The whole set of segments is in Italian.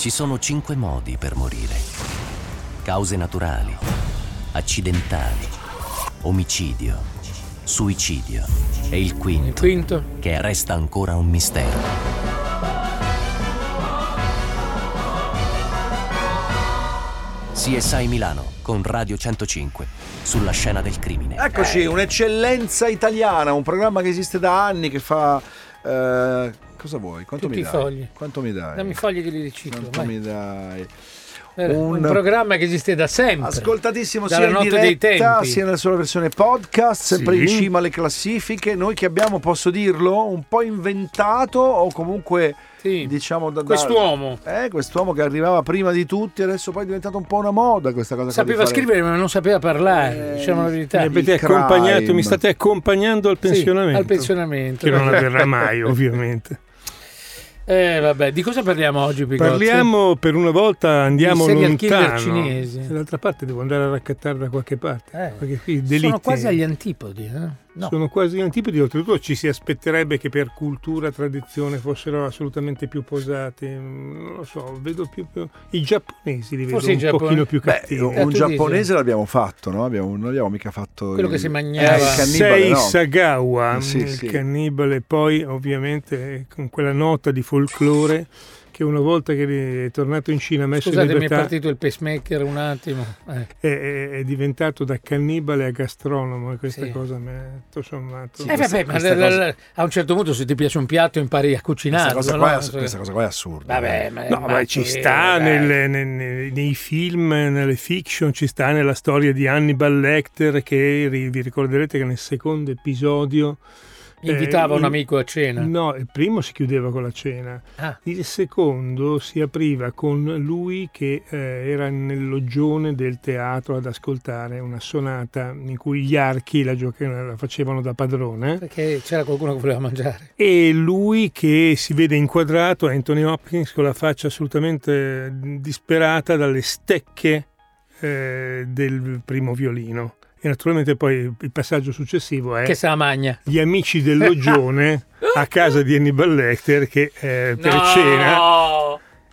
Ci sono cinque modi per morire. Cause naturali, accidentali, omicidio, suicidio e il quinto, Il quinto? che resta ancora un mistero. CSI Milano con Radio 105 sulla scena del crimine. Eccoci, un'eccellenza italiana, un programma che esiste da anni che fa... eh, cosa vuoi? Quanto Tutti mi dai? fogli. Quanto mi dai? Dammi i fogli che li riciclo. Quanto vai. mi dai? Un... un- programma che esiste da sempre. Ascoltatissimo Dalla sia in notte dei diretta tempi. sia nella sua versione podcast, sempre Sì. in cima alle classifiche. Noi che abbiamo, posso dirlo, un po' inventato o comunque Sì. diciamo da, da- Quest'uomo Eh, quest'uomo che arrivava prima di tutti, adesso poi è diventato un po' una moda questa cosa. sapeva fare- scrivere ma non sapeva parlare, Eh, diciamo la verità. Mi avete il accompagnato, crime. mi state accompagnando al Sì, pensionamento. al pensionamento. Che non avverrà mai, ovviamente. Eh, vabbè, di cosa parliamo oggi, Pigozzi? Parliamo per una volta, andiamo Di lontano. cinesi. Dall'altra parte devo andare a raccattare da qualche parte. Eh, Perché qui delitti Sono quasi agli antipodi, eh? No. sono quasi antipodi. Oltretutto ci si aspetterebbe che per cultura, tradizione fossero assolutamente più posati. Mm, Non lo so, vedo più, più- i giapponesi li vedo Forse un giappone- pochino più Beh, cattivi. un Eh, tu giapponese l'abbiamo fatto, no? Abbiamo, non abbiamo mica fatto Quello il- che si mangiava. Eh, il cannibale, Sei no. Sagawa, Sì, il sì. cannibale, poi ovviamente con quella nota di folklore che una volta che è tornato in Cina, messo Scusate, in mi è libertà, partito il pacemaker un attimo. Eh. è, è- è diventato da cannibale a gastronomo e questa Sì. cosa mi ha tutto sommato... Eh, vabbè, ma questa la- cosa- a un certo punto se ti piace un piatto impari a cucinare. Questa cosa, no? qua è, Cioè- questa cosa qua è assurda. Vabbè, ma No, ma ci sta eh, nelle- nei, nei- film, nelle fiction, ci sta nella storia di Hannibal Lecter che vi ricorderete che nel secondo episodio... Invitava eh, un amico a cena. No, il primo si chiudeva con la cena. Ah, Il secondo si apriva con lui che eh, era nel loggione del teatro ad ascoltare una sonata in cui gli archi la, gioca- la facevano da padrone perché c'era qualcuno che voleva mangiare. e lui che si vede inquadrato, Anthony Hopkins, con la faccia assolutamente disperata dalle stecche eh, del primo violino. E naturalmente poi il passaggio successivo è Che sa magna. gli amici del loggione a casa di Hannibal Lecter che eh, per No! cena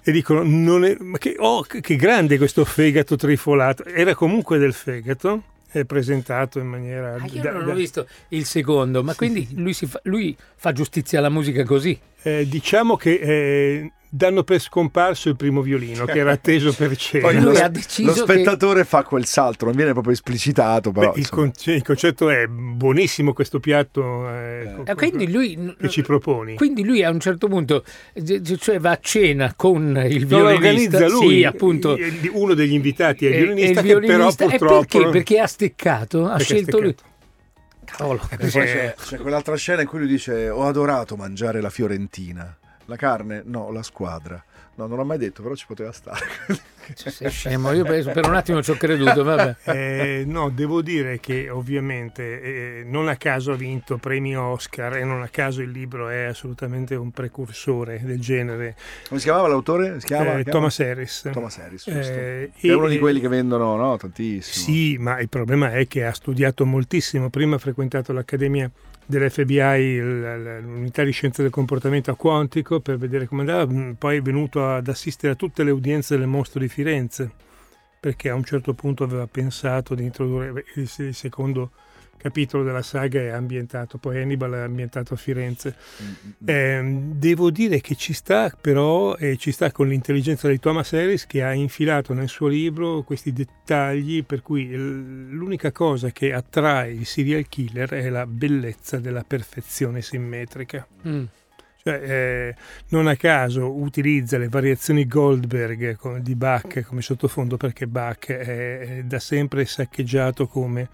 e dicono non è, ma che, oh, che grande questo fegato trifolato era comunque del fegato è presentato in maniera Ah, io da- non da- ho visto il secondo, ma quindi lui, si fa, lui fa giustizia alla musica così. eh, diciamo che eh, danno per scomparso il primo violino che era atteso per cena Poi lui lo, ha deciso lo che- spettatore fa quel salto, non viene proprio esplicitato, però Beh, il, conce- il concetto è buonissimo questo piatto eh, Eh, quindi lui, che ci proponi quindi lui a un certo punto eh, cioè va a cena con il Non lo violinista. organizza lui Sì, appunto. eh, uno degli invitati è il violinista, il che però violinista- e purtroppo perché? Perché ha steccato, ha Perché scelto lui. Cavolo. E poi c'è, c'è quell'altra scena in cui lui dice ho adorato mangiare la fiorentina. La carne? No, la squadra. No, non l'ho mai detto, però ci poteva stare. Sei scemo, io per, per un attimo ci ho creduto, vabbè. Eh, no, devo dire che ovviamente eh, non a caso ha vinto premi Oscar e non a caso il libro è assolutamente un precursore del genere. Come si chiamava l'autore? Si chiama, Eh? Thomas Harris. Thomas Harris, giusto. Eh, È e- uno di quelli che vendono no, tantissimo. Sì, ma il problema è che ha studiato moltissimo. Prima ha frequentato l'Accademia dell'FBI, l'unità di scienze del comportamento a Quantico, per vedere come andava. Mm, Poi è venuto ad assistere a tutte le udienze del mostro di Firenze, perché a un certo punto aveva pensato di introdurre il secondo capitolo della saga è ambientato, poi Hannibal è ambientato a Firenze. Ehm, devo dire che ci sta però, e ci sta con l'intelligenza di Thomas Harris che ha infilato nel suo libro questi dettagli per cui l'unica cosa che attrae il serial killer è la bellezza della perfezione simmetrica. Mm. Cioè, eh, non a caso utilizza le variazioni Goldberg di Bach come sottofondo perché Bach è da sempre saccheggiato come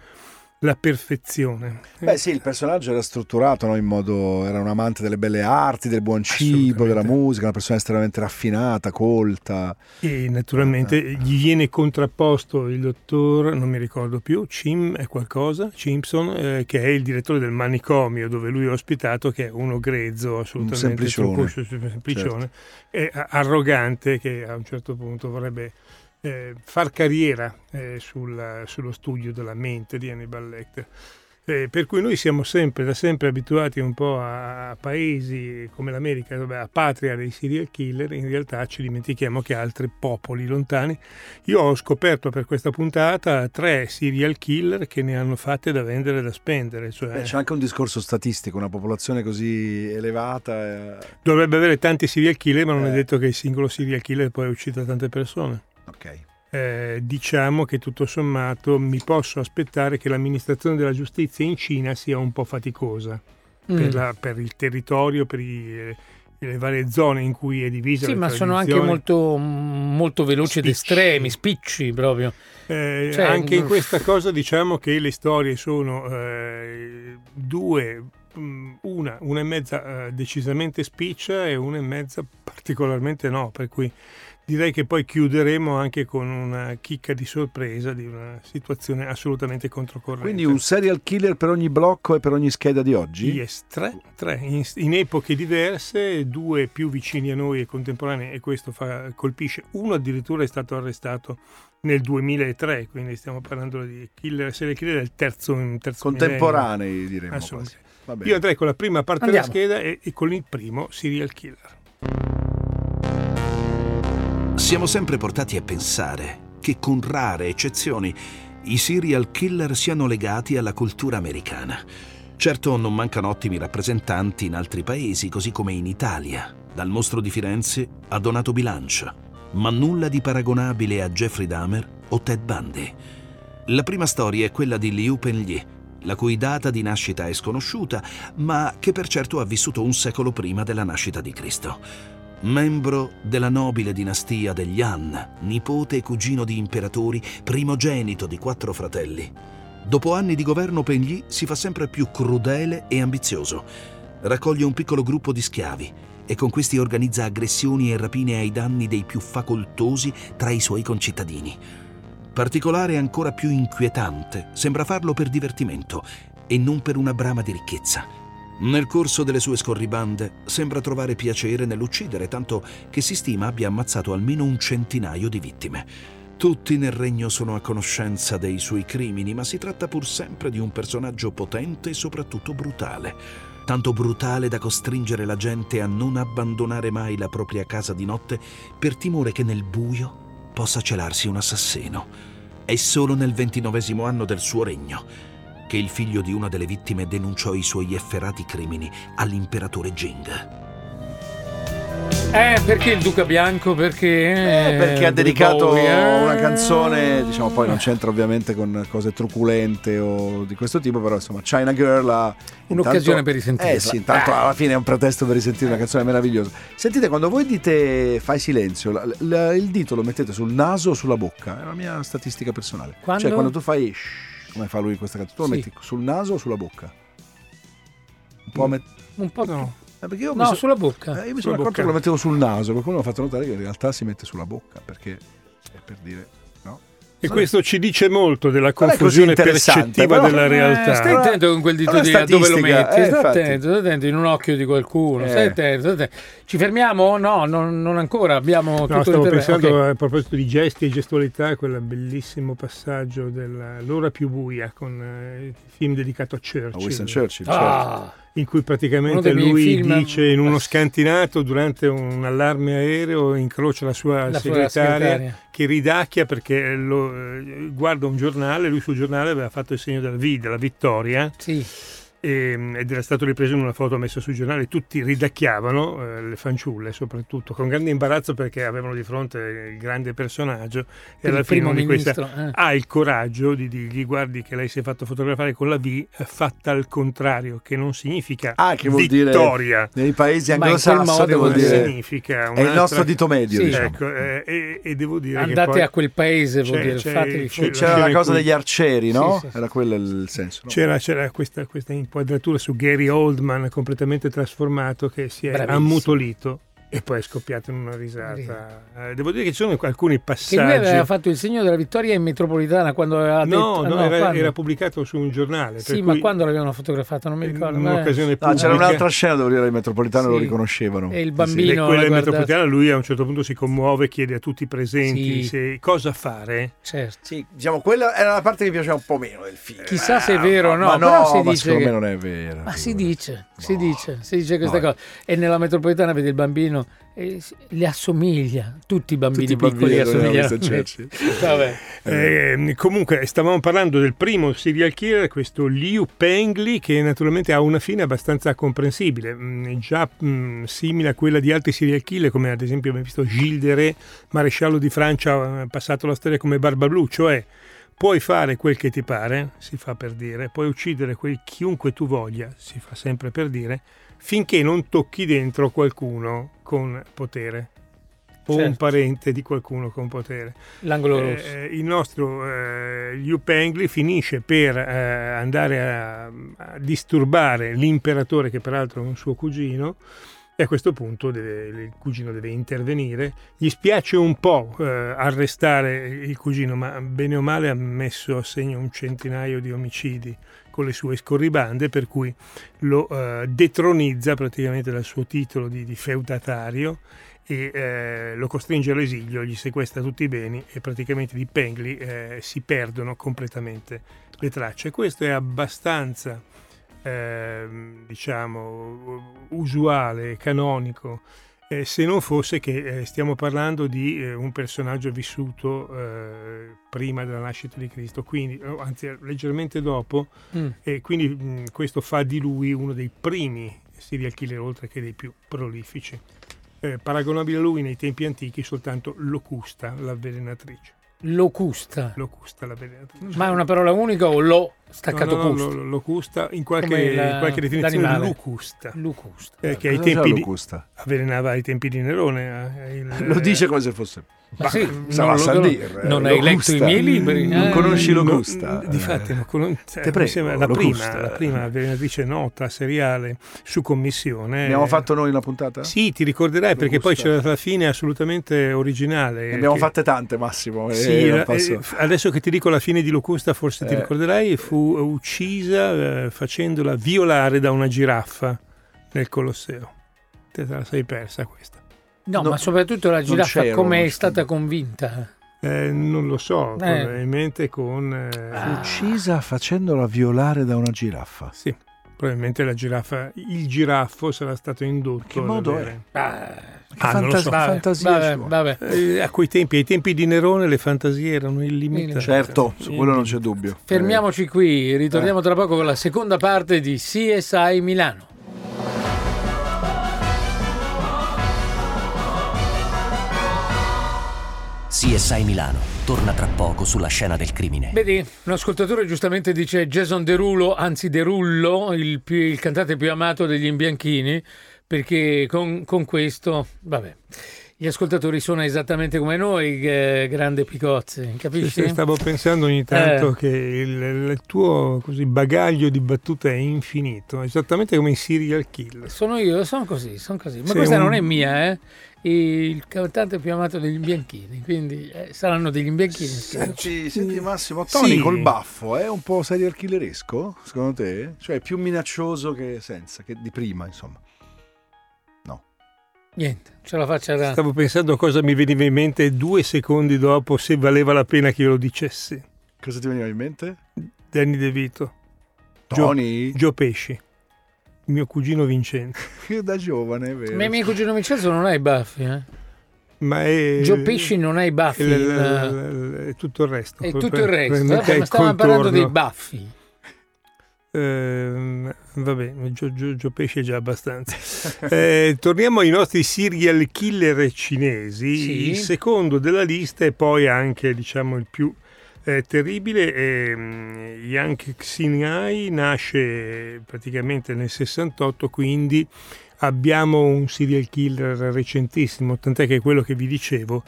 la perfezione. Beh sì, il personaggio era strutturato no, in modo... Era un amante delle belle arti, del buon cibo, della musica, una persona estremamente raffinata, colta. E naturalmente gli viene contrapposto il dottor, non mi ricordo più, Chim è qualcosa, Simpson, eh, che è il direttore del manicomio dove lui è ospitato, che è uno grezzo assolutamente semplicione. truccuscio, semplicione, e a- arrogante che a un certo punto vorrebbe eh, far carriera eh, sul- sullo studio della mente di Hannibal Lecter. Eh, per cui noi siamo sempre, da sempre abituati un po' a paesi come l'America, vabbè, a patria dei serial killer, in realtà ci dimentichiamo che altri popoli lontani. Io ho scoperto per questa puntata tre serial killer che ne hanno fatte da vendere e da spendere. Cioè... Beh, c'è anche un discorso statistico, una popolazione così elevata. Eh... Dovrebbe avere tanti serial killer, ma non eh. è detto che il singolo serial killer poi uccida tante persone. Ok eh, diciamo che tutto sommato mi posso aspettare che l'amministrazione della giustizia in Cina sia un po' faticosa mm. per, la, per, il territorio, per i, eh, le varie zone in cui è divisa. Sì, ma sono anche molto, molto veloci ed estremi, spicci proprio. Eh, cioè, anche in questa cosa diciamo che le storie sono eh, due, mm, una, una e mezza eh, decisamente spiccia e una e mezza particolarmente no, per cui direi che poi chiuderemo anche con una chicca di sorpresa di una situazione assolutamente controcorrente. Quindi un serial killer per ogni blocco e per ogni scheda di oggi? Yes, tre, tre in, in, epoche diverse, due più vicini a noi e contemporanei e questo fa, colpisce. Uno addirittura è stato arrestato nel 2003, quindi stiamo parlando di killer, serial killer del terzo, terzo Contemporanei millennio. Assolutamente. Io andrei con la prima parte Andiamo. della scheda e, e con il primo serial killer. Siamo sempre portati a pensare che con rare eccezioni i serial killer siano legati alla cultura americana. Certo non mancano ottimi rappresentanti in altri paesi, così come in Italia, dal mostro di Firenze a Donato Bilancia, ma nulla di paragonabile a Jeffrey Dahmer o Ted Bundy. La prima storia è quella di Liu Penli, la cui data di nascita è sconosciuta, ma che per certo ha vissuto un secolo prima della nascita di Cristo membro della nobile dinastia degli Han, nipote e cugino di imperatori, primogenito di quattro fratelli. Dopo anni di governo Pengli si fa sempre più crudele e ambizioso. Raccoglie un piccolo gruppo di schiavi e con questi organizza aggressioni e rapine ai danni dei più facoltosi tra i suoi concittadini. Particolare e ancora più inquietante, sembra farlo per divertimento e non per una brama di ricchezza. Nel corso delle sue scorribande sembra trovare piacere nell'uccidere, tanto che si stima abbia ammazzato almeno un centinaio di vittime. Tutti nel regno sono a conoscenza dei suoi crimini, ma si tratta pur sempre di un personaggio potente e soprattutto brutale. Tanto brutale da costringere la gente a non abbandonare mai la propria casa di notte per timore che nel buio possa celarsi un assassino. È solo nel ventinovesimo anno del suo regno che il figlio di una delle vittime denunciò i suoi efferati crimini all'imperatore Jing. Eh, perché il Duca Bianco? Perché? Eh, perché ha dedicato Bowie, eh? una canzone, diciamo, poi non c'entra ovviamente con cose truculente o di questo tipo, però insomma, China Girl ha... Un'occasione intanto, per risentirla. Eh sì, intanto eh. alla fine è un pretesto per risentire una canzone meravigliosa. Sentite, quando voi dite fai silenzio, la, la, il dito lo mettete sul naso o sulla bocca? È la mia statistica personale. Quando? Cioè, quando tu fai... Shh, come fa lui questa canzone? Tu lo sì. metti sul naso o sulla bocca? Un po', met- un po no. Eh, io no, so- sulla bocca. Eh, io mi sono accorto che lo mettevo sul naso, qualcuno mi ha fatto notare che in realtà si mette sulla bocca, perché è per dire e questo ci dice molto della confusione percettiva però, della realtà. Eh, stai attento con quel dito di dove lo metti, eh, stai, attento, stai attento in un occhio di qualcuno. Eh. Stai, attento, stai attento. Ci fermiamo? No, non, non ancora. Abbiamo no, tutto stavo pensando okay. a proposito di gesti e gestualità, quel bellissimo passaggio dell'ora più buia con eh, il film dedicato a Churchill. A Winston Churchill, ah. In cui praticamente lui dice in uno scantinato durante un allarme aereo incrocia la sua la segretaria, segretaria, che ridacchia perché lo, eh, guarda un giornale, lui sul giornale aveva fatto il segno della V, della vittoria. Sì ed era stato ripreso in una foto messa sul giornale, tutti ridacchiavano, eh, le fanciulle soprattutto, con grande imbarazzo perché avevano di fronte il grande personaggio e alla fine uno di questi eh. ha il coraggio di dirgli guardi che lei si è fatto fotografare con la V fatta al contrario, che non significa ah, che vuol vittoria. Dire, nei paesi anglosassoni vuol dire significa è il nostro dito medio sì. diciamo. ecco, eh, e, e, devo dire andate poi, a quel paese vuol c'è, dire c'è, fatevi c'è, c'era la cosa degli arcieri no? Sì, sì, era quello il senso no? c'era, c'era questa, questa inquadratura su Gary Oldman completamente trasformato che si è Bravissimo. ammutolito e poi è scoppiato in una risata. Eh, devo dire che ci sono alcuni passaggi. Che lui aveva fatto il segno della vittoria in metropolitana quando aveva no, detto. No, no era, era, pubblicato su un giornale. Sì, ma quando l'avevano fotografato? Non mi ricordo. In un'occasione no, c'era un'altra scena dove era in metropolitana sì. lo riconoscevano. E il bambino. Sì, quella in metropolitana lui a un certo punto si commuove, chiede a tutti i presenti sì. se, cosa fare. Certo. Sì, diciamo, quella era la parte che mi piaceva un po' meno del film. Chissà se è vero o no. Ma no, si ma dice secondo che... me non è vero. Ma si dice, si dice, si dice questa cosa. E nella metropolitana vede il bambino eh, le assomiglia, tutti i bambini tutti piccoli assomigliano eh, comunque stavamo parlando del primo serial killer, questo Liu Pengli, che naturalmente ha una fine abbastanza comprensibile, mm, già mh, mm, simile a quella di altri serial killer, come ad esempio abbiamo visto Gilles de Ré, maresciallo di Francia, eh, passato la storia come Barba Blu, cioè puoi fare quel che ti pare, si fa per dire, puoi uccidere quel, chiunque tu voglia, si fa sempre per dire, finché non tocchi dentro qualcuno con potere o certo. un parente di qualcuno con potere. L'angolo eh, rosso. il nostro eh, Liu Pengli finisce per eh, andare a, a, disturbare l'imperatore, che peraltro è un suo cugino, e a questo punto deve, il cugino deve intervenire. Gli spiace un po' eh, arrestare il cugino, ma bene o male ha messo a segno un centinaio di omicidi con le sue scorribande, per cui lo eh, detronizza praticamente dal suo titolo di, di feudatario e eh, lo costringe all'esilio, gli sequestra tutti i beni e praticamente di Pengli eh, si perdono completamente le tracce. Questo è abbastanza, ehm, diciamo, usuale, canonico eh, se non fosse che eh, stiamo parlando di eh, un personaggio vissuto eh, prima della nascita di Cristo, quindi, anzi leggermente dopo, mm. e quindi mh, questo fa di lui uno dei primi serial killer oltre che dei più prolifici. Eh, paragonabile a lui nei tempi antichi soltanto Locusta, l'avvelenatrice. Locusta. Locusta, l'avvelenatrice. Ma è una parola unica o lo? Staccato no, no, custo. Lo, locusta, in qualche, la, qualche definizione l'animale. lucusta. Lucusta. Eh, che ai tempi di, avvelenava ai tempi di Nerone. Eh, il, lo dice come se fosse ma sì, sarà Sandir. Non, non hai letto i miei libri? Non eh, conosci Locusta? No, difatti, non con... cioè, prego, la, prima, la prima venatrice nota seriale su commissione. Abbiamo fatto noi una puntata? Sì, ti ricorderai Locusta. perché poi c'era la fine assolutamente originale. Ne abbiamo che... fatte tante, Massimo. Sì, la, adesso che ti dico la fine di Locusta, forse eh. ti ricorderai, fu uccisa eh, facendola violare da una giraffa nel Colosseo. Te la sei persa questa. No, no ma soprattutto la giraffa come è stata convinta? Eh, non lo so, eh. probabilmente con... Eh... Ah. Uccisa facendola violare da una giraffa? Sì, probabilmente la giraffa, il giraffo sarà stato indotto... Che modo è? Ah, ah so. fantasia vabbè, vabbè. Eh, a quei tempi, ai tempi di Nerone le fantasie erano illimitate. Certo, su quello non c'è dubbio. Fermiamoci qui, ritorniamo tra poco con la seconda parte di CSI Milano. CSI Milano torna tra poco sulla scena del crimine. Vedi, un ascoltatore giustamente dice Jason Derulo, anzi Derullo, il, più, il cantante più amato degli imbianchini, perché con, con questo, vabbè. Gli ascoltatori sono esattamente come noi, grande Picozzi, capisci? Sì, stavo pensando ogni tanto eh. che il, il tuo così, bagaglio di battute è infinito, esattamente come in serial killer. Sono io, sono così, sono così. Ma Sei questa un... non è mia, eh? il cantante più amato degli imbianchini, quindi eh, saranno degli imbianchini. Senti, senti Massimo, Tony sì. col baffo è un po' serial killeresco, secondo te? Cioè più minaccioso che senza, che di prima, insomma. Niente, ce la faccia da... Stavo pensando a cosa mi veniva in mente due secondi dopo se valeva la pena che io lo dicessi. Cosa ti veniva in mente? Danny De Vito. Tony? Gio, Gio Pesci mio cugino Vincenzo. da giovane, è vero. Ma mio cugino Vincenzo non ha i baffi, eh? Ma è... Gio Pesci non ha i baffi. È, tutto il resto. È tutto il resto. Vabbè, ma stavamo parlando dei baffi. Eh, vabbè, Gio, Gio, Gio, Pesci è già abbastanza. eh, torniamo ai nostri serial killer cinesi. Sì. Il secondo della lista e poi anche diciamo il più eh, terribile. Eh, Yang Xinai nasce praticamente nel 68, quindi abbiamo un serial killer recentissimo, tant'è che è quello che vi dicevo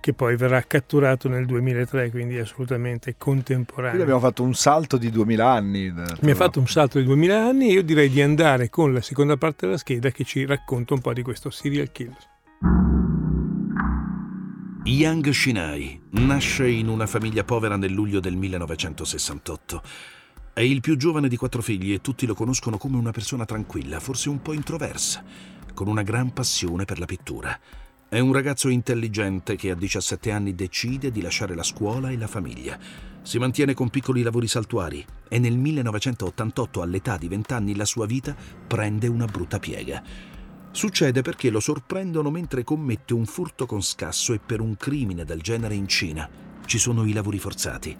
che poi verrà catturato nel 2003, quindi assolutamente contemporaneo. Quindi abbiamo fatto un salto di 2000 anni. Mi ha fatto un salto di 2000 anni e io direi di andare con la seconda parte della scheda che ci racconta un po' di questo serial killer. Yang Shinai nasce in una famiglia povera nel luglio del 1968. È il più giovane di quattro figli e tutti lo conoscono come una persona tranquilla, forse un po' introversa, con una gran passione per la pittura. È un ragazzo intelligente che a 17 anni decide di lasciare la scuola e la famiglia. Si mantiene con piccoli lavori saltuari e nel 1988, all'età di 20 anni, la sua vita prende una brutta piega. Succede perché lo sorprendono mentre commette un furto con scasso e per un crimine del genere in Cina. Ci sono i lavori forzati.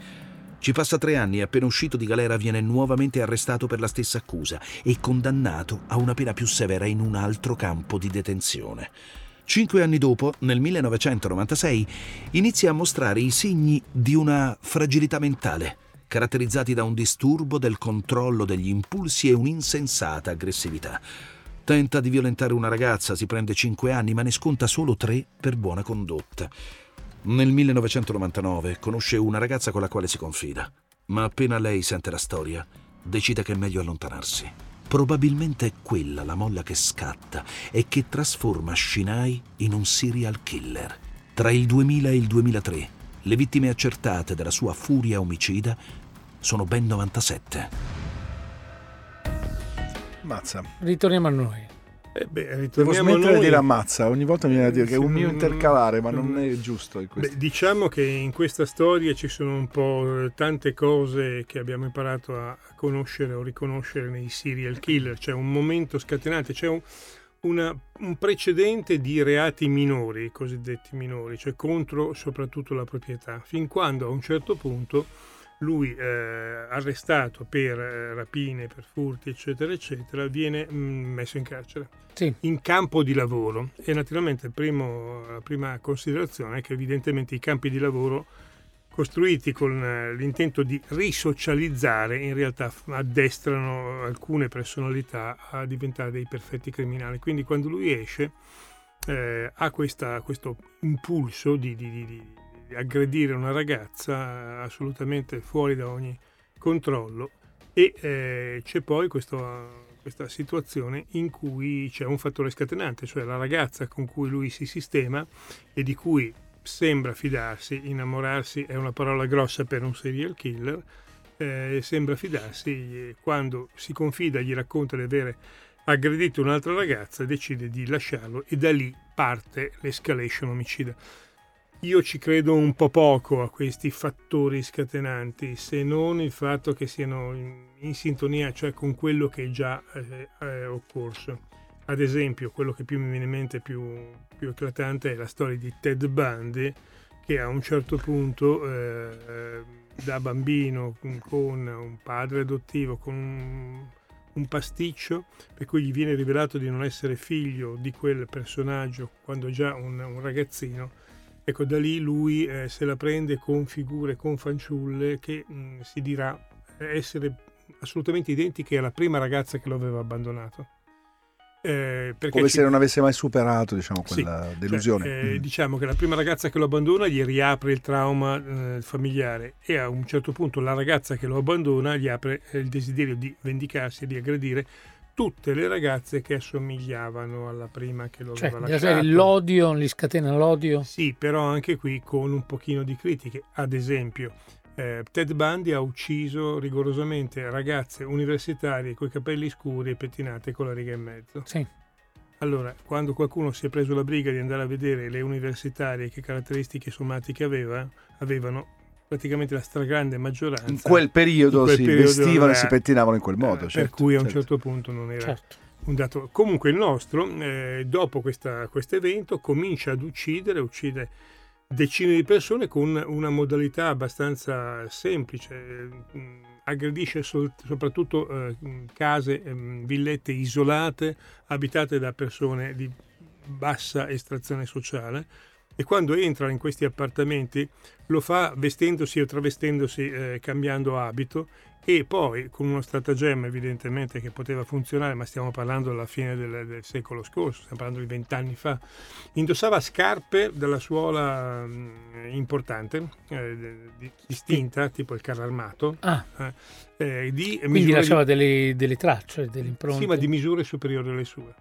Ci passa tre anni e appena uscito di galera viene nuovamente arrestato per la stessa accusa e condannato a una pena più severa in un altro campo di detenzione. Cinque anni dopo, nel 1996, inizia a mostrare i segni di una fragilità mentale, caratterizzati da un disturbo del controllo degli impulsi e un'insensata aggressività. Tenta di violentare una ragazza, si prende cinque anni, ma ne sconta solo tre per buona condotta. Nel 1999 conosce una ragazza con la quale si confida, ma appena lei sente la storia, decide che è meglio allontanarsi. Probabilmente è quella la molla che scatta e che trasforma Shinai in un serial killer. Tra il 2000 e il 2003, le vittime accertate della sua furia omicida sono ben 97. Mazza. Ritorniamo a noi. Eh beh, Devo ritorniamo di noi. dire ammazza, ogni volta mi viene a dire che è un mio intercalare, ma non mm. è giusto. Beh, diciamo che in questa storia ci sono un po' tante cose che abbiamo imparato a conoscere o riconoscere nei serial killer. C'è un momento scatenante, c'è un, una- un precedente di reati minori, cosiddetti minori, cioè contro soprattutto la proprietà, fin quando a un certo punto lui, eh, arrestato per eh, rapine, per furti, eccetera, eccetera, viene mm, messo in carcere. Sì, in campo di lavoro. E naturalmente primo- la prima considerazione è che evidentemente i campi di lavoro costruiti con eh, l'intento di risocializzare in realtà addestrano alcune personalità a diventare dei perfetti criminali. Quindi quando lui esce eh, ha questa- questo impulso di- di- di aggredire una ragazza eh, assolutamente fuori da ogni controllo e eh, c'è poi questo- questa situazione in cui c'è un fattore scatenante, cioè la ragazza con cui lui si sistema e di cui sembra fidarsi, innamorarsi è una parola grossa per un serial killer, eh, sembra fidarsi quando si confida, gli racconta di avere aggredito un'altra ragazza, decide di lasciarlo e da lì parte l'escalation omicida. Io ci credo un po' poco a questi fattori scatenanti, se non il fatto che siano in, in sintonia, cioè con quello che è già eh, è occorso. Ad esempio, quello che più mi viene in mente più, più eclatante è la storia di Ted Bundy, che a un certo punto, eh, da bambino, con- un padre adottivo, con un, un pasticcio, per cui gli viene rivelato di non essere figlio di quel personaggio quando già un, un ragazzino, Ecco, da lì lui eh, se la prende con figure, con fanciulle che mh, si dirà essere assolutamente identiche alla prima ragazza che lo aveva abbandonato. Eh, Come ci- se non avesse mai superato diciamo, Sì, quella cioè, delusione. eh, Mm. Diciamo che la prima ragazza che lo abbandona gli riapre il trauma eh, familiare e a un certo punto la ragazza che lo abbandona gli apre eh, il desiderio di vendicarsi e di aggredire tutte le ragazze che assomigliavano alla prima che lo cioè, aveva lasciato. l'odio, li scatena l'odio. Sì, però anche qui con un pochino di critiche. Ad esempio, eh, Ted Bundy ha ucciso rigorosamente ragazze universitarie con i capelli scuri e pettinate con la riga e mezzo. Sì. Allora, quando qualcuno si è preso la briga di andare a vedere le universitarie che caratteristiche somatiche aveva, avevano praticamente la stragrande maggioranza. In quel periodo in quel si periodo vestivano e si pettinavano in quel modo. eh, certo, per cui a un certo. certo punto non era Certo. un dato. Comunque il nostro, eh, dopo questo evento, comincia ad uccidere, uccide decine di persone con una modalità abbastanza semplice. Mm, Aggredisce sol- soprattutto eh, case, ehm, villette isolate, abitate da persone di bassa estrazione sociale. E quando entra in questi appartamenti lo fa vestendosi o travestendosi, eh, cambiando abito e poi con uno stratagemma evidentemente che poteva funzionare, ma stiamo parlando alla fine del, del secolo scorso, stiamo parlando di vent'anni fa, indossava scarpe della suola mh, importante, eh, di- distinta, tipo il carro armato, Ah, eh, di quindi lasciava di, delle, delle tracce, delle impronte. sì, ma di misure superiori alle sue.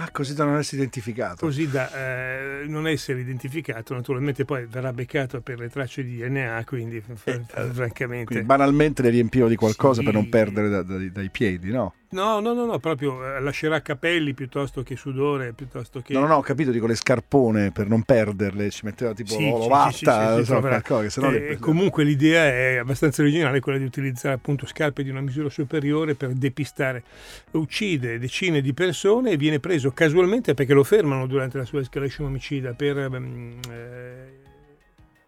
Ah, così da non essere identificato. Così da eh, non essere identificato, naturalmente poi verrà beccato per le tracce di DNA, quindi eh, francamente... Quindi banalmente le riempivo di qualcosa Sì. per non perdere da- da- dai piedi, no? No, no, no, no, proprio eh, lascerà capelli piuttosto che sudore, piuttosto che... No, no, no, ho capito, dico le scarpone per non perderle, ci metteva tipo Sì, l'ovatta, sì, sì, sì, sennò Eh, le- comunque l'idea è abbastanza originale, quella di utilizzare appunto scarpe di una misura superiore per depistare. Uccide decine di persone e viene preso casualmente perché lo fermano durante la sua escalation omicida per ehm, eh,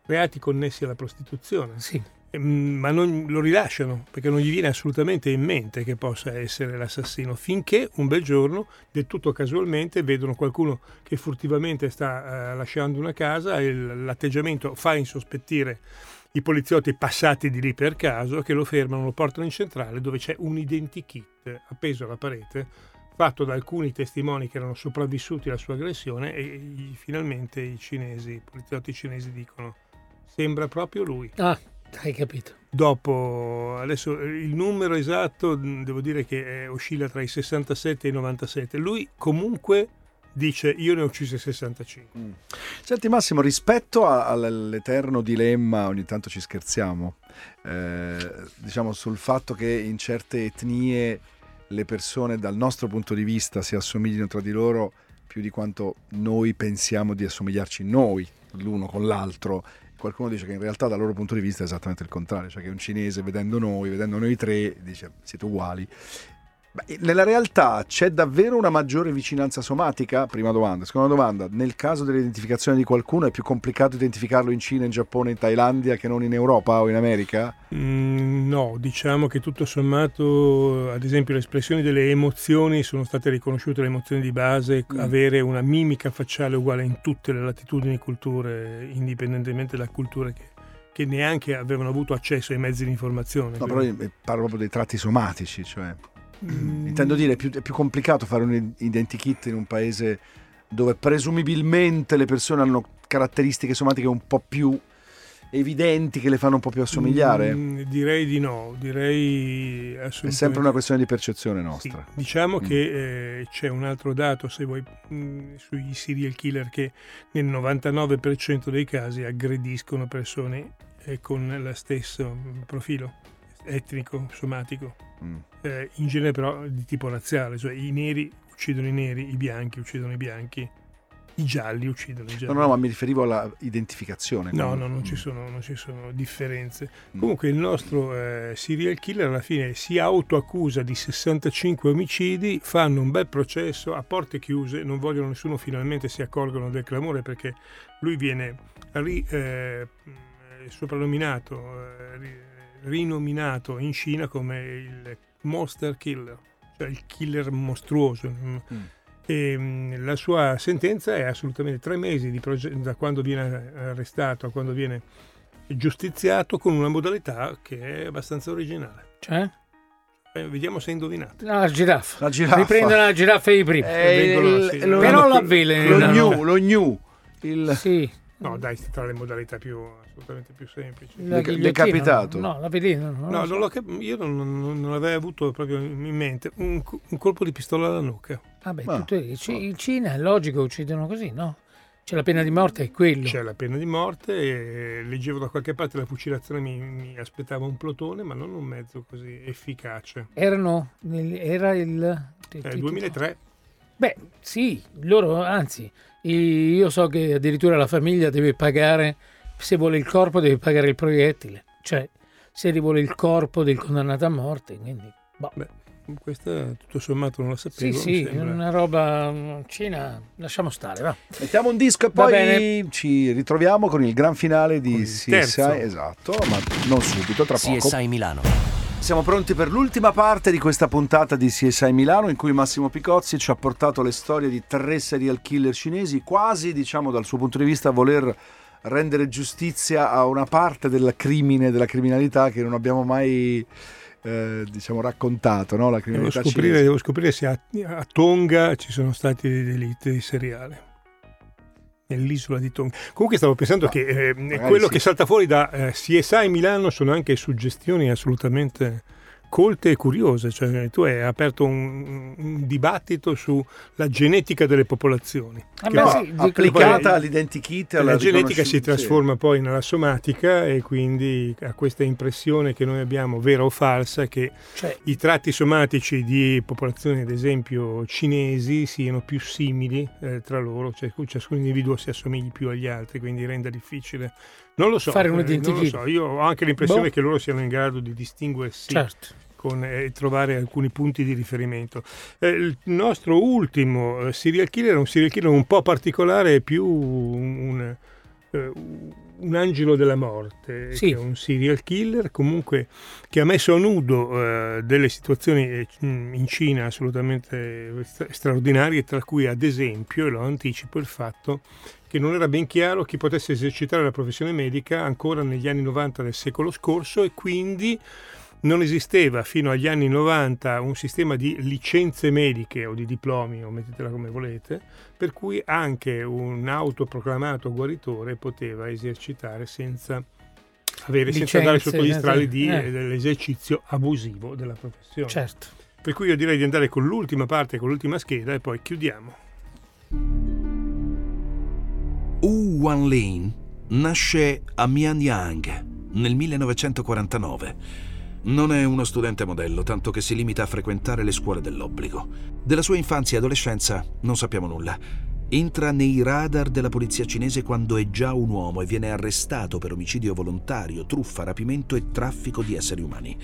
reati connessi alla prostituzione. Sì. Ehm, Ma non lo rilasciano perché non gli viene assolutamente in mente che possa essere l'assassino finché un bel giorno, del tutto casualmente, vedono qualcuno che furtivamente sta eh, lasciando una casa e l'atteggiamento fa insospettire i poliziotti passati di lì per caso che lo fermano, lo portano in centrale dove c'è un identikit appeso alla parete fatto da alcuni testimoni che erano sopravvissuti alla sua aggressione e finalmente i cinesi, i poliziotti cinesi dicono sembra proprio lui. Ah, hai capito. Dopo, adesso eh, il numero esatto mh, devo dire che eh, oscilla tra i 67 e i 97. Lui comunque dice io ne ho uccise 65. Mm. Senti Massimo, rispetto a- all'eterno dilemma, ogni tanto ci scherziamo, eh, diciamo sul fatto che in certe etnie le persone dal nostro punto di vista si assomiglino tra di loro più di quanto noi pensiamo di assomigliarci noi l'uno con l'altro. Qualcuno dice che in realtà dal loro punto di vista è esattamente il contrario, cioè che un cinese vedendo noi, vedendo noi tre, dice siete uguali. Beh, nella realtà c'è davvero una maggiore vicinanza somatica? Prima domanda. Seconda domanda, nel caso dell'identificazione di qualcuno è più complicato identificarlo in Cina, in Giappone, in Thailandia che non in Europa o in America? Mm, no, diciamo che tutto sommato, ad esempio, le espressioni delle emozioni sono state riconosciute le emozioni di base, Mm. avere una mimica facciale uguale in tutte le latitudini e culture, indipendentemente da culture che, che neanche avevano avuto accesso ai mezzi di informazione. No, però io parlo proprio dei tratti somatici, cioè Mm, intendo dire è più, è più complicato fare un identikit in un paese dove presumibilmente le persone hanno caratteristiche somatiche un po' più evidenti che le fanno un po' più assomigliare. mm, direi di no, direi assolutamente. È sempre una questione di percezione nostra. Sì, diciamo Mm. che eh, c'è un altro dato, se vuoi, mh, sui serial killer che nel 99% dei casi aggrediscono persone eh, con lo stesso mm, profilo etnico, somatico, Mm. Eh, in genere però di tipo razziale, cioè i neri uccidono i neri, i bianchi uccidono i bianchi, i gialli uccidono i gialli. No, no, no, ma mi riferivo alla identificazione. No, quando- no, non ci Mm. sono, non ci sono differenze. Mm. Comunque il nostro eh, serial killer alla fine si autoaccusa di 65 omicidi, fanno un bel processo a porte chiuse, non vogliono nessuno finalmente si accorgono del clamore perché lui viene ri- eh, soprannominato, eh, ri- rinominato in Cina come il monster killer, cioè il killer mostruoso. mm. Mm. E, mh, la sua sentenza è assolutamente tre mesi di proge- da quando viene arrestato a quando viene giustiziato con una modalità che è abbastanza originale. Cioè? Eh, vediamo se indovinate. La giraffa. La giraffa. Riprendono la giraffa di prima. Eh, vengono il- sì, lo- Però lo- la Lo avvelenano. gnu, lo gnu. Il... Sì. No, dai, tra le modalità più assolutamente più semplici. Deca- ghigliottina, decapitato. No, la non No, non cap- io non, non, non l'avevo avuto proprio in mente. Un, un colpo di pistola alla nuca. Vabbè, Ma- tutto lì. C- in Cina è logico uccidono così, no? C'è la pena di morte, è quello. C'è la pena di morte e leggevo da qualche parte la fucilazione mi, mi aspettava un plotone, ma non un mezzo così efficace. Erano, nel- era il... Eh, 2003 Beh, sì, loro, anzi, io so che addirittura la famiglia deve pagare, se vuole il corpo deve pagare il proiettile, cioè se vuole il corpo del condannato a morte, quindi... boh. Beh, questa tutto sommato non la Sì, sapevo. sì, mi sembra. una roba Cina, lasciamo stare, va. Mettiamo un disco e poi ci ritroviamo con il gran finale di CSI. terzo. Esatto, ma non subito, tra poco. CSI Milano. Siamo pronti per l'ultima parte di questa puntata di CSI Milano in cui Massimo Picozzi ci ha portato le storie di tre serial killer cinesi, quasi diciamo dal suo punto di vista voler rendere giustizia a una parte del crimine, della criminalità che non abbiamo mai eh, diciamo raccontato, no? la Devo scoprire, devo scoprire se a, a Tonga ci sono stati dei delitti di seriale. Nell'isola di Tonga. Comunque stavo pensando No, che eh, quello sì. che salta fuori da eh, CSI Milano sono anche suggestioni assolutamente colte e curiose, cioè tu hai aperto un, un dibattito sulla genetica delle popolazioni. Ah, beh, sì, applicata all'identikit. La genetica si trasforma poi nella somatica e quindi ha questa impressione che noi abbiamo, vera o falsa, che cioè, i tratti somatici di popolazioni, ad esempio cinesi, siano più simili eh, tra loro, cioè ciascun individuo si assomigli più agli altri, quindi renda difficile. Non lo so, fare un eh, lo so. io ho anche l'impressione boh. che loro siano in grado di distinguersi. Certo con, eh, trovare alcuni punti di riferimento. Eh, il nostro ultimo eh, serial killer è un serial killer un po' particolare, più un, un, un angelo della morte, sì. un serial killer comunque che ha messo a nudo eh, delle situazioni eh, in Cina assolutamente straordinarie, tra cui ad esempio, e lo anticipo, il fatto che non era ben chiaro chi potesse esercitare la professione medica ancora negli anni 90 del secolo scorso e quindi non esisteva fino agli anni 90 un sistema di licenze mediche o di diplomi, o mettetela come volete, per cui anche un autoproclamato guaritore poteva esercitare senza avere, Licenze, senza andare sotto gli strali di, eh. dell'esercizio abusivo della professione. Certo. Per cui io direi di andare con l'ultima parte, con l'ultima scheda e poi chiudiamo. Wu Wanlin nasce a Mianyang nel 1949 non è uno studente modello, tanto che si limita a frequentare le scuole dell'obbligo. Della sua infanzia e adolescenza non sappiamo nulla. Entra nei radar della polizia cinese quando è già un uomo e viene arrestato per omicidio volontario, truffa, rapimento e traffico di esseri umani.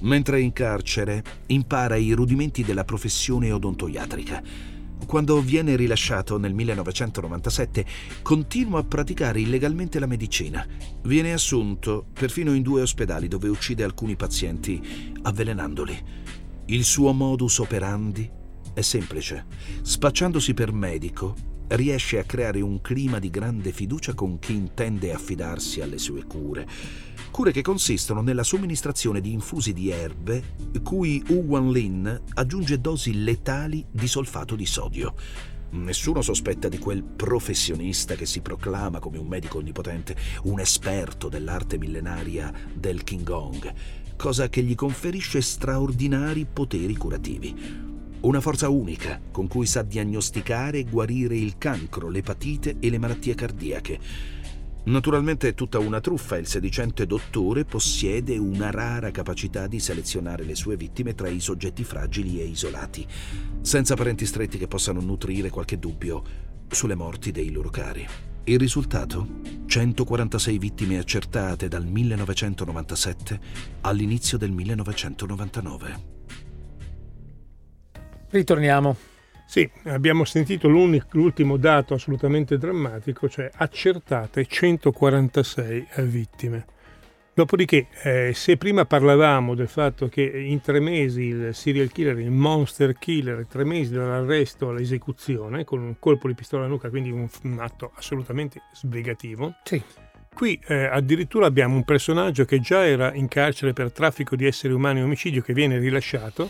Mentre è in carcere, impara i rudimenti della professione odontoiatrica quando viene rilasciato nel 1997, continua a praticare illegalmente la medicina. Viene assunto perfino in due ospedali dove uccide alcuni pazienti avvelenandoli. Il suo modus operandi è semplice. Spacciandosi per medico, riesce a creare un clima di grande fiducia con chi intende affidarsi alle sue cure cure che consistono nella somministrazione di infusi di erbe cui Wu Wanlin aggiunge dosi letali di solfato di sodio. Nessuno sospetta di quel professionista che si proclama come un medico onnipotente, un esperto dell'arte millenaria del Qigong, cosa che gli conferisce straordinari poteri curativi. Una forza unica con cui sa diagnosticare e guarire il cancro, l'epatite e le malattie cardiache Naturalmente è tutta una truffa, il sedicente dottore possiede una rara capacità di selezionare le sue vittime tra i soggetti fragili e isolati, senza parenti stretti che possano nutrire qualche dubbio sulle morti dei loro cari. Il risultato? 146 vittime accertate dal 1997 all'inizio del 1999. Ritorniamo. Sì, abbiamo sentito l'ultimo dato assolutamente drammatico, cioè accertate 146 vittime. Dopodiché, eh, se prima parlavamo del fatto che in tre mesi il serial killer, il monster killer, tre mesi dall'arresto all'esecuzione con un colpo di pistola alla nuca, quindi un, un atto assolutamente sbrigativo, sì. qui eh, addirittura abbiamo un personaggio che già era in carcere per traffico di esseri umani e omicidio che viene rilasciato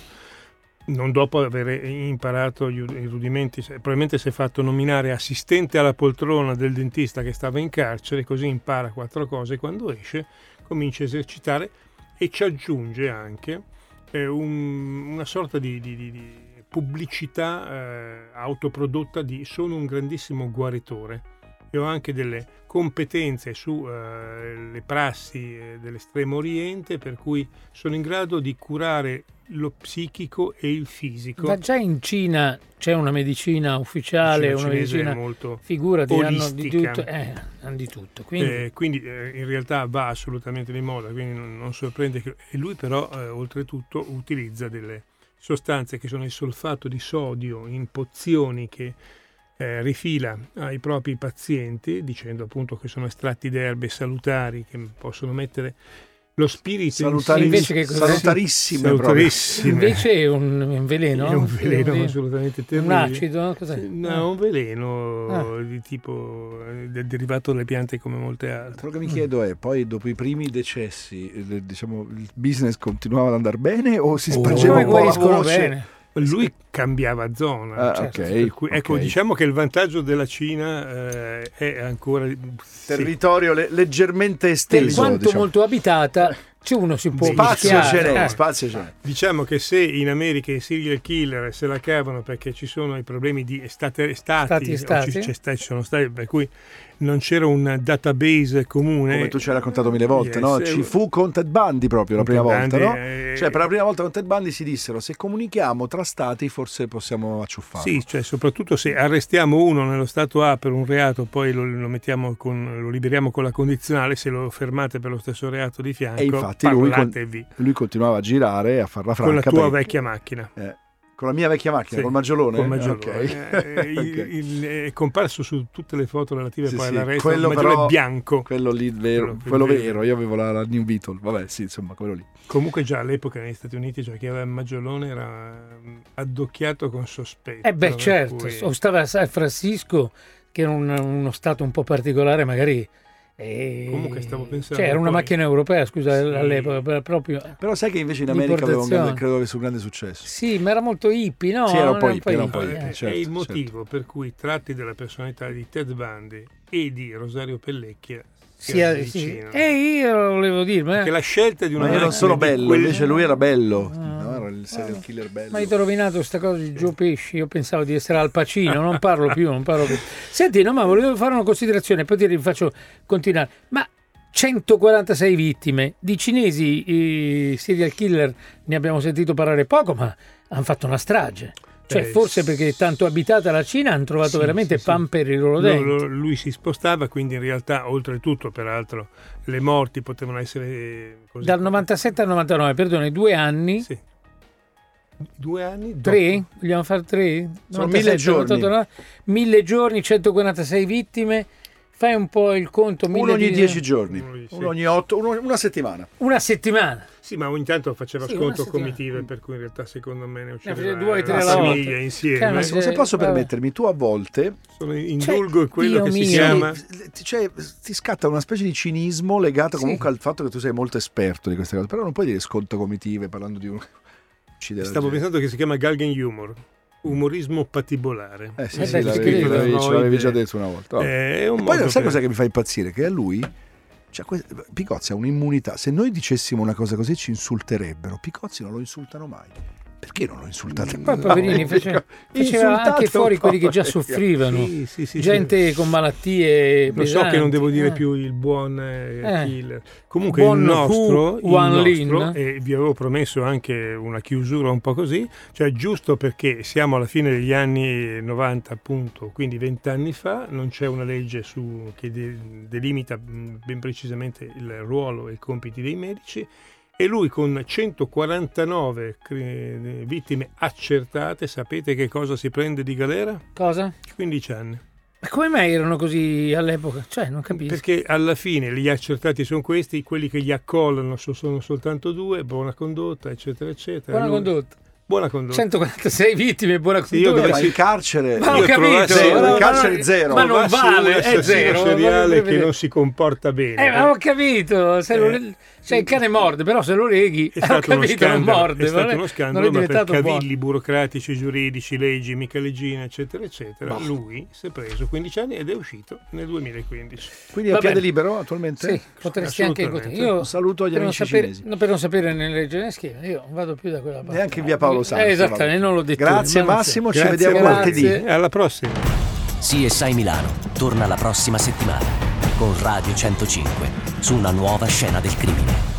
non dopo aver imparato i rudimenti, probabilmente si è fatto nominare assistente alla poltrona del dentista che stava in carcere, così impara quattro cose, quando esce comincia a esercitare e ci aggiunge anche eh, un, una sorta di, di, di pubblicità eh, autoprodotta di sono un grandissimo guaritore e ho anche delle competenze sulle uh, prassi eh, dell'estremo oriente per cui sono in grado di curare lo psichico e il fisico. Ma già in Cina c'è una medicina ufficiale, una medicina molto figurati, hanno di tutto, eh, hanno di tutto. Quindi, eh, quindi eh, in realtà va assolutamente di moda, quindi non, non sorprende che e lui però eh, oltretutto utilizza delle sostanze che sono il solfato di sodio in pozioni che eh, rifila ai propri pazienti dicendo appunto che sono estratti da erbe salutari che possono mettere lo spirito Salutari, invece che salutarissime, salutarissime. invece è un, un, veleno? È un veleno, un assolutamente terribile. un acido? Cos'è? no ah. un veleno ah. di tipo eh, derivato dalle piante come molte altre. Quello che mi chiedo è poi dopo i primi decessi eh, diciamo il business continuava ad andare bene o si spargeva oh, un po' la voce bene lui cambiava zona. Ah, certo. okay, cui, ecco, okay. diciamo che il vantaggio della Cina eh, è ancora territorio sì. le- leggermente esteso. Per quanto diciamo. molto abitata, C'è uno si può Spazio ce n'è, eh. spazio ce n'è. Diciamo che se in America i serial killer se la cavano perché ci sono i problemi di state, stati, Stati o stati. ci, c'è sta- ci sono stati, per cui non c'era un database comune. Come tu ci hai raccontato mille volte, Yes, no? eh, Ci fu con Ted Bundy proprio la prima volta, no? eh, Cioè, per la prima volta con Ted Bundy si dissero se comunichiamo tra stati forse possiamo acciuffarlo. Sì, cioè soprattutto se arrestiamo uno nello stato A per un reato, poi lo, lo mettiamo con, lo liberiamo con la condizionale, se lo fermate per lo stesso reato di fianco, E infatti lui, lui continuava a girare e a farla con la franca. tua perché- vecchia macchina. eh, con la mia vecchia macchina, Sì, col maggiolone? Col maggiolone. Ok. Eh, il- Ok. il- è comparso su tutte le foto relative Sì, poi sì, all'arresto. quello il maggiolone però- bianco. Quello lì vero, Quello- quello quello vero, io avevo la, la New Beetle, vabbè sì, insomma, quello lì. Comunque già all'epoca negli Stati Uniti cioè, chi aveva il maggiolone era mm, addocchiato con sospetto. Eh beh, certo, cui- o stava a San Francisco, che era un- uno stato un po' particolare, magari. Eh, Comunque stavo pensando Cioè, era una poi- macchina europea, scusa, Sì. all'epoca, proprio. Però sai che invece in America aveva un grande, credo avesse un grande successo. Sì, ma era molto hippie, no? Sì, era un po' hippie, era un po' hippie, hippie, eh. certo, è il certo. motivo per cui tratti della personalità di Ted Bundy e di Rosario Pellecchia si Sì, eh, sì. avvicinano. E io lo volevo dire, ma, Perché la scelta di una Ma io non sono bello, quel- invece lui era bello. Ah. No, era il serial killer bello. ma avete rovinato questa cosa di Gio Pesci. Io pensavo di essere Al Pacino, non parlo più, non parlo più. Senti, no, ma volevo fare una considerazione, poi ti faccio continuare. Ma 146 vittime di cinesi eh, serial killer ne abbiamo sentito parlare poco, ma hanno fatto una strage. Cioè, Eh, forse perché è tanto abitata la Cina hanno trovato Sì, veramente sì, pan sì. per i loro Lo- denti. lo- lui si spostava, quindi in realtà, oltretutto, peraltro, le morti potevano essere eh, così. Dal 97 al 99, perdone, due anni. Sì. Due anni? dopo. Tre? Vogliamo fare tre? Sono 97, mille giorni. 98, no? Mille giorni, 146 vittime. Fai un po' il conto. Uno ogni di- dieci giorni, Uno ogni- sì. uno ogni otto, uno- una settimana. Una settimana. Sì, ma ogni tanto faceva Sì, sconto comitive, per cui in realtà secondo me ne usciva due o tre la famiglia volta. insieme. Cioè, Massimo, se Eh, posso vabbè. permettermi, tu a volte Sono indulgo quello Dio che si mio. chiama... ti, cioè, ti scatta una specie di cinismo legato Sì. comunque al fatto che tu sei molto esperto di queste cose, però non puoi dire sconto comitive parlando di un uccidere la Stavo gente. pensando che si chiama Galgen Humor, umorismo patibolare. Eh sì, Eh sì, l'avevi, l'avevi- ce l'avevi già detto una volta. vabbè. Eh, È un poi modo sai per- cos'è che mi fa impazzire? Che a lui cioè, que- Picozzi ha un'immunità. Se noi dicessimo una cosa così ci insulterebbero. Picozzi non lo insultano mai. Perché non lo insultate Poi, poverini, faceva, faceva anche fuori quelli che già soffrivano. Sì, sì, sì, Gente sì. con malattie Lo so che non devo dire pesanti, eh. più il buon eh, Eh. killer. Comunque Buon il nostro, Hu il nostro, e vi avevo promesso anche una chiusura un po' così, cioè giusto perché siamo alla fine degli anni 90 appunto, quindi 20 anni fa, non c'è una legge su- che de- delimita mh, ben precisamente il ruolo e i compiti dei medici e lui con 149 cri- vittime accertate, sapete che cosa si prende di galera? Cosa? 15 anni. Ma come mai erano così all'epoca? Cioè, non capisco. Perché alla fine gli accertati sono questi, quelli che gli accollano so- sono soltanto due, buona condotta, eccetera, eccetera. Buona Lui- condotta. Buona condotta. 146 vittime, buona Sì, io condotta. Ma dovessi- in carcere Ma ho io capito, Zero, in no, carcere ma- zero. Ma non vale, un è zero. seriale che non si comporta bene. Eh, ma ho capito, se lo- Eh. cioè, il cane morde, però se lo leghi, È stato uno capito, non scandalo, morde. è stato non uno non scandalo è ma per buono. cavilli burocratici, giuridici, leggi, Micheleggina, eccetera, eccetera. Lui si è preso 15 anni ed è uscito nel 2015. Quindi è Va a piede bene. libero attualmente? Sì, potresti anche. Io, Un saluto agli non, amici sapere, cinesi. no, per non sapere nelle regioni schiena, io non vado più da quella parte. Neanche via Paolo Santo, Eh, esattamente, non l'ho detto. Grazie io, Massimo, ci Grazie, vediamo grazie. martedì. E alla prossima. CSI Milano torna la prossima settimana con Radio 105 su una nuova scena del crimine.